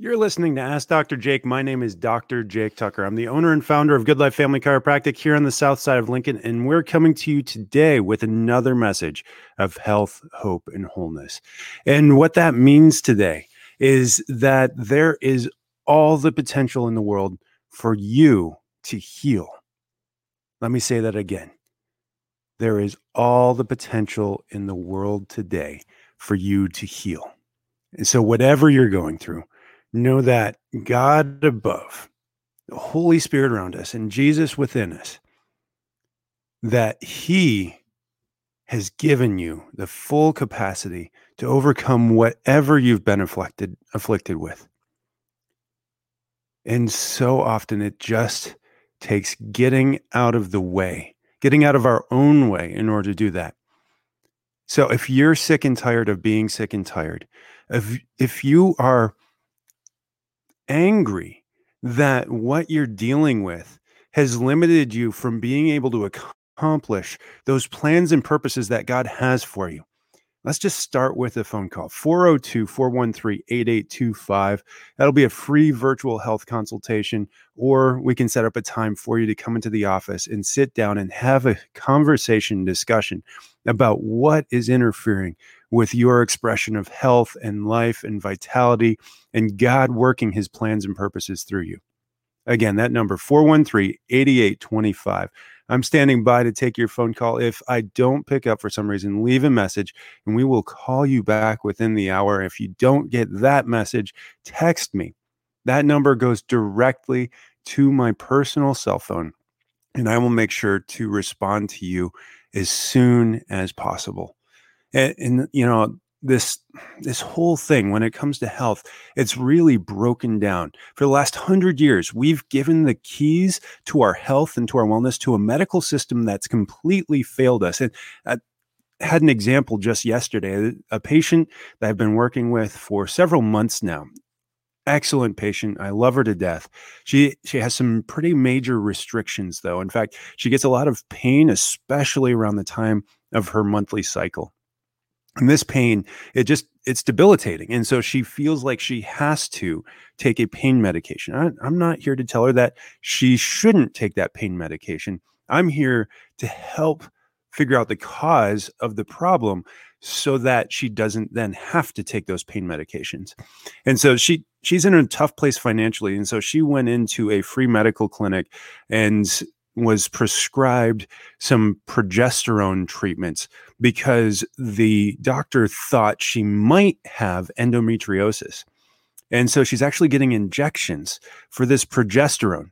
You're listening to Ask Dr. Jake. My name is Dr. Jake Tucker. I'm the owner and founder of Good Life Family Chiropractic here on the south side of Lincoln. And we're coming to you today with another message of health, hope, and wholeness. And what that means today is that there is all the potential in the world for you to heal. Let me say that again. There is all the potential in the world today for you to heal. And so, whatever you're going through, know that God above, the Holy Spirit around us, and Jesus within us, that He has given you the full capacity to overcome whatever you've been afflicted afflicted with. And so often it just takes getting out of the way, getting out of our own way in order to do that. So if you're sick and tired of being sick and tired, if if you are angry that what you're dealing with has limited you from being able to accomplish those plans and purposes that God has for you. Let's just start with a phone call 402 413 8825. That'll be a free virtual health consultation, or we can set up a time for you to come into the office and sit down and have a conversation discussion about what is interfering with your expression of health and life and vitality and God working his plans and purposes through you. Again, that number 413 8825. I'm standing by to take your phone call. If I don't pick up for some reason, leave a message and we will call you back within the hour. If you don't get that message, text me. That number goes directly to my personal cell phone and I will make sure to respond to you as soon as possible. And, and, you know, this this whole thing when it comes to health it's really broken down for the last 100 years we've given the keys to our health and to our wellness to a medical system that's completely failed us and I had an example just yesterday a patient that I've been working with for several months now excellent patient. I love her to death. She she has some pretty major restrictions though. In fact, she gets a lot of pain especially around the time of her monthly cycle. And this pain, it just it's debilitating. And so she feels like she has to take a pain medication. I, I'm not here to tell her that she shouldn't take that pain medication. I'm here to help figure out the cause of the problem so that she doesn't then have to take those pain medications. And so she she's in a tough place financially and so she went into a free medical clinic and was prescribed some progesterone treatments because the doctor thought she might have endometriosis. And so she's actually getting injections for this progesterone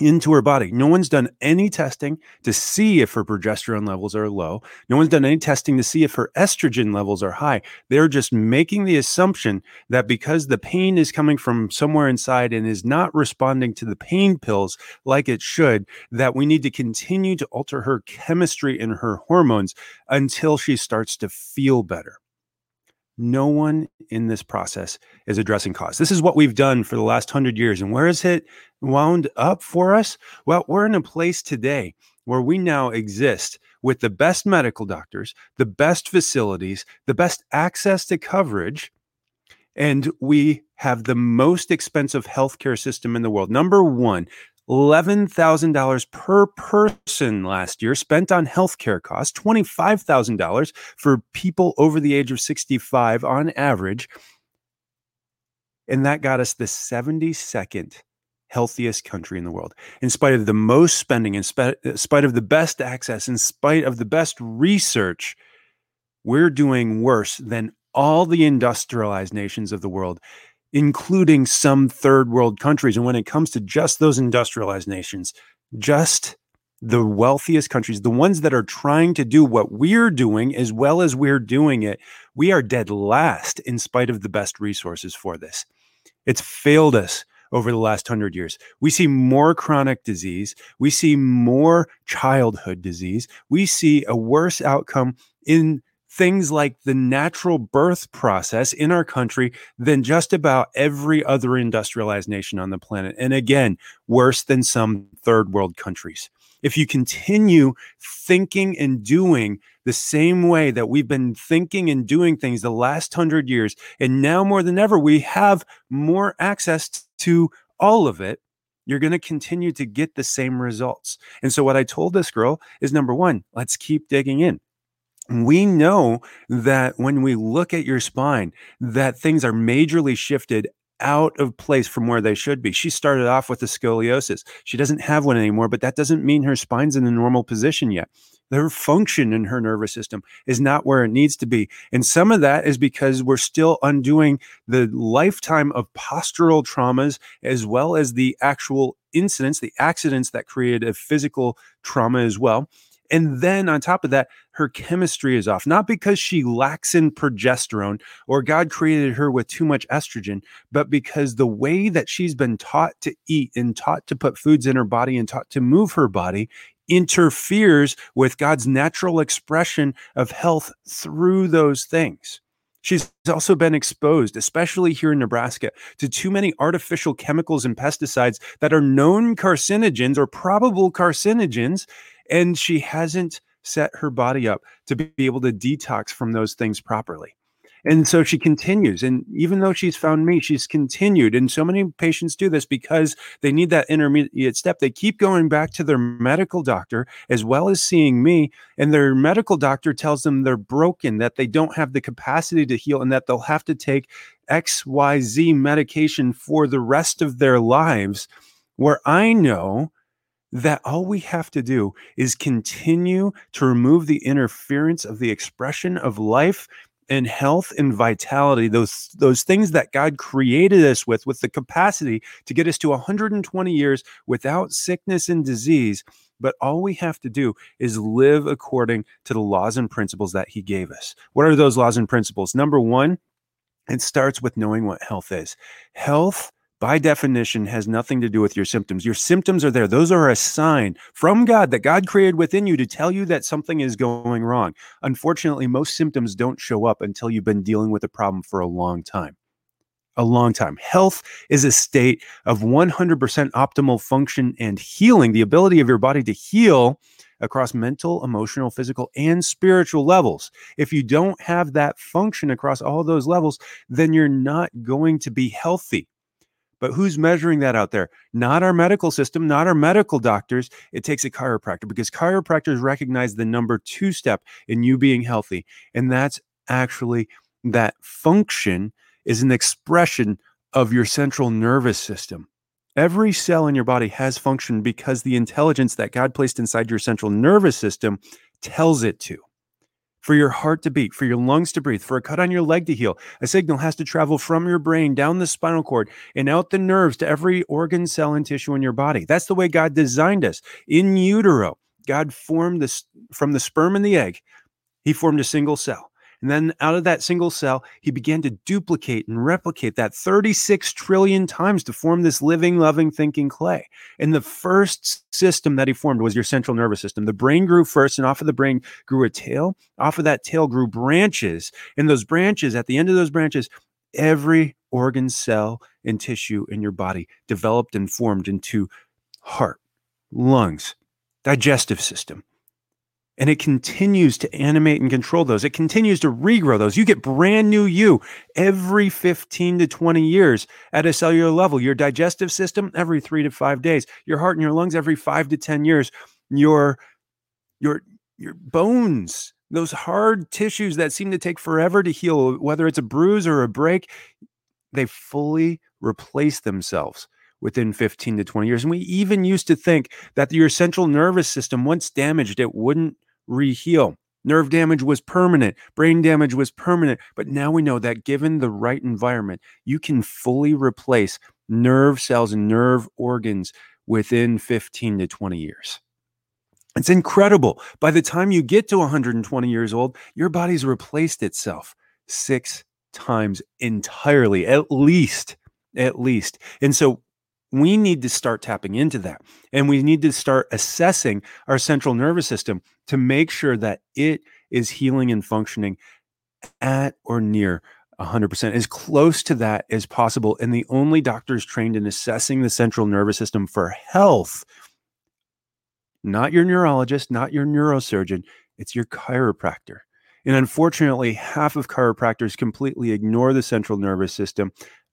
into her body. No one's done any testing to see if her progesterone levels are low. No one's done any testing to see if her estrogen levels are high. They're just making the assumption that because the pain is coming from somewhere inside and is not responding to the pain pills like it should, that we need to continue to alter her chemistry and her hormones until she starts to feel better no one in this process is addressing cause. This is what we've done for the last hundred years. And where has it wound up for us? Well, we're in a place today where we now exist with the best medical doctors, the best facilities, the best access to coverage, and we have the most expensive healthcare system in the world. Number one, $11,000 per person last year spent on healthcare costs, $25,000 for people over the age of 65 on average. And that got us the 72nd healthiest country in the world. In spite of the most spending, in uh, spite of the best access, in spite of the best research, we're doing worse than all the industrialized nations of the world including some third world countries. And when it comes to just those industrialized nations, just the wealthiest countries, the ones that are trying to do what we're doing as well as we're doing it, we are dead last in spite of the best resources for this. It's failed us over the last hundred years. We see more chronic disease. We see more childhood disease. We see a worse outcome in things like the natural birth process in our country than just about every other industrialized nation on the planet. And again, worse than some third world countries. If you continue thinking and doing the same way that we've been thinking and doing things the last hundred years, and now more than ever, we have more access to all of it, you're going to continue to get the same results. And so, what I told this girl is number one, let's keep digging in. We know that when we look at your spine, that things are majorly shifted out of place from where they should be. She started off with a scoliosis. She doesn't have one anymore, but that doesn't mean her spine's in the normal position yet. Her function in her nervous system is not where it needs to be. And some of that is because we're still undoing the lifetime of postural traumas as well as the actual incidents, the accidents that created a physical trauma as well. And then on top of that, her chemistry is off, not because she lacks in progesterone or God created her with too much estrogen, but because the way that she's been taught to eat and taught to put foods in her body and taught to move her body interferes with God's natural expression of health through those things. She's also been exposed, especially here in Nebraska, to too many artificial chemicals and pesticides that are known carcinogens or probable carcinogens and she hasn't set her body up to be able to detox from those things properly. And so she continues. And even though she's found me, she's continued. And so many patients do this because they need that intermediate step. They keep going back to their medical doctor as well as seeing me. And their medical doctor tells them they're broken, that they don't have the capacity to heal, and that they'll have to take XYZ medication for the rest of their lives. Where I know that all we have to do is continue to remove the interference of the expression of life and health and vitality those those things that God created us with with the capacity to get us to 120 years without sickness and disease. But all we have to do is live according to the laws and principles that he gave us. What are those laws and principles? Number 1 it starts with knowing what health is. Health by definition has nothing to do with your symptoms. Your symptoms are there. Those are a sign from God that God created within you to tell you that something is going wrong. Unfortunately, most symptoms don't show up until you've been dealing with a problem for a long time. A long time. Health is a state of 100% optimal function and healing, the ability of your body to heal across mental, emotional, physical, and spiritual levels. If you don't have that function across all those levels, then you're not going to be healthy. But who's measuring that out there? Not our medical system, not our medical doctors. It takes a chiropractor because chiropractors recognize the number two step in you being healthy. And that's actually that function is an expression of your central nervous system. Every cell in your body has function because the intelligence that God placed inside your central nervous system tells it to for your heart to beat, for your lungs to breathe, for a cut on your leg to heal. A signal has to travel from your brain down the spinal cord and out the nerves to every organ, cell, and tissue in your body. That's the way God designed us. In utero, God formed this from the sperm and the egg, He formed a single cell. And then out of that single cell, he began to duplicate and replicate that 36 trillion times to form this living, loving, thinking clay. And the first system that he formed was your central nervous system. The brain grew first, and off of the brain grew a tail. Off of that tail grew branches. And those branches, at the end of those branches, every organ, cell, and tissue in your body developed and formed into heart, lungs, digestive system, and it continues to animate and control those. It continues to regrow those. You get brand new you every 15 to 20 years at a cellular level. Your digestive system every 3 to 5 days. Your heart and your lungs every 5 to 10 years. Your your your bones, those hard tissues that seem to take forever to heal, whether it's a bruise or a break, they fully replace themselves within 15 to 20 years. And we even used to think that your central nervous system, once damaged, it wouldn't reheal. Nerve damage was permanent, brain damage was permanent. But now we know that given the right environment, you can fully replace nerve cells and nerve organs within 15 to 20 years. It's incredible. By the time you get to 120 years old, your body's replaced itself six times entirely, at least. At least. And so we need to start tapping into that. And we need to start assessing our central nervous system to make sure that it is healing and functioning at or near 100%, as close to that as possible. And the only doctors trained in assessing the central nervous system for health not your neurologist, not your neurosurgeon, it's your chiropractor. And unfortunately, half of chiropractors completely ignore the central nervous system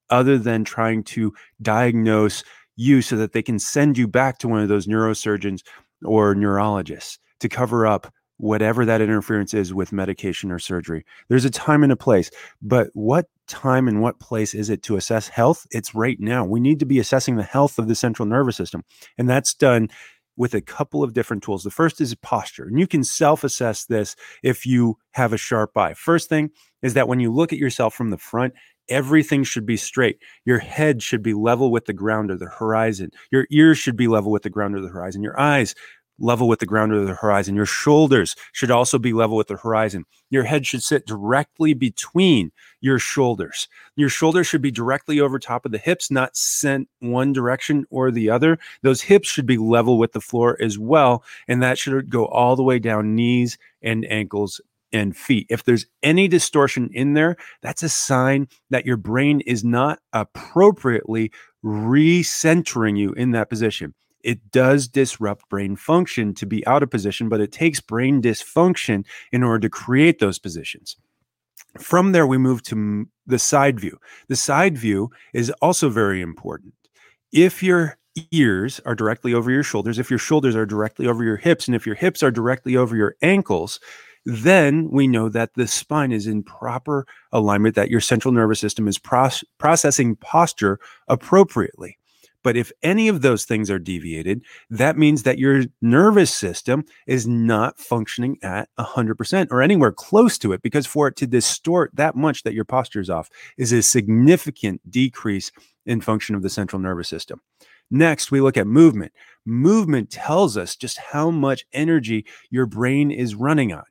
other than trying to diagnose you so that they can send you back to one of those neurosurgeons or neurologists to cover up whatever that interference is with medication or surgery. There's a time and a place, but what time and what place is it to assess health? It's right now. We need to be assessing the health of the central nervous system, and that's done with a couple of different tools. The first is posture, and you can self assess this if you have a sharp eye. First thing is that when you look at yourself from the front, everything should be straight. Your head should be level with the ground or the horizon. Your ears should be level with the ground or the horizon. Your eyes level with the ground or the horizon. Your shoulders should also be level with the horizon. Your head should sit directly between your shoulders. Your shoulders should be directly over top of the hips, not sent one direction or the other. Those hips should be level with the floor as well. And that should go all the way down knees and ankles and feet. If there's any distortion in there, that's a sign that your brain is not appropriately recentering you in that position it does disrupt brain function to be out of position, but it takes brain dysfunction in order to create those positions. From there, we move to the side view. The side view is also very important. If your ears are directly over your shoulders, if your shoulders are directly over your hips, and if your hips are directly over your ankles, then we know that the spine is in proper alignment, that your central nervous system is processing posture appropriately. But if any of those things are deviated, that means that your nervous system is not functioning at 100% or anywhere close to it, because for it to distort that much that your posture is off is a significant decrease in function of the central nervous system. Next, we look at movement. Movement tells us just how much energy your brain is running on.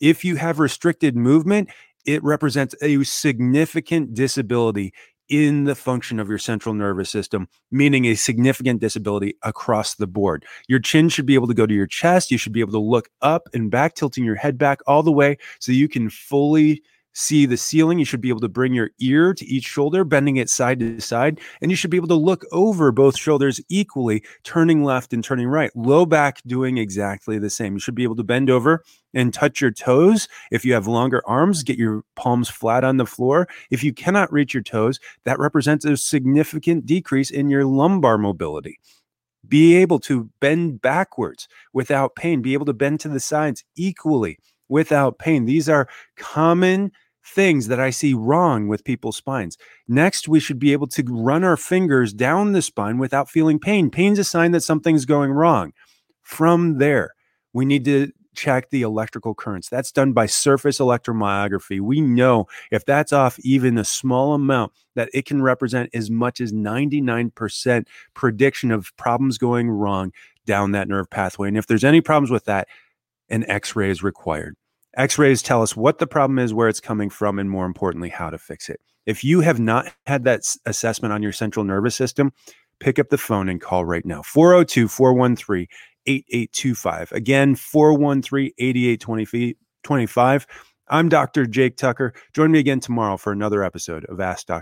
If you have restricted movement, it represents a significant disability in the function of your central nervous system, meaning a significant disability across the board. Your chin should be able to go to your chest. You should be able to look up and back, tilting your head back all the way so you can fully see the ceiling. You should be able to bring your ear to each shoulder, bending it side to side. And you should be able to look over both shoulders equally, turning left and turning right. Low back doing exactly the same. You should be able to bend over and touch your toes. If you have longer arms, get your palms flat on the floor. If you cannot reach your toes, that represents a significant decrease in your lumbar mobility be able to bend backwards without pain, be able to bend to the sides equally without pain. These are common things that I see wrong with people's spines. Next, we should be able to run our fingers down the spine without feeling pain. Pain's a sign that something's going wrong. From there, we need to check the electrical currents. That's done by surface electromyography. We know if that's off even a small amount, that it can represent as much as 99% prediction of problems going wrong down that nerve pathway. And if there's any problems with that, an x ray is required. X rays tell us what the problem is, where it's coming from, and more importantly, how to fix it. If you have not had that assessment on your central nervous system, pick up the phone and call right now 402 413 8825. Again, 413 8825. I'm Dr. Jake Tucker. Join me again tomorrow for another episode of Ask Dr.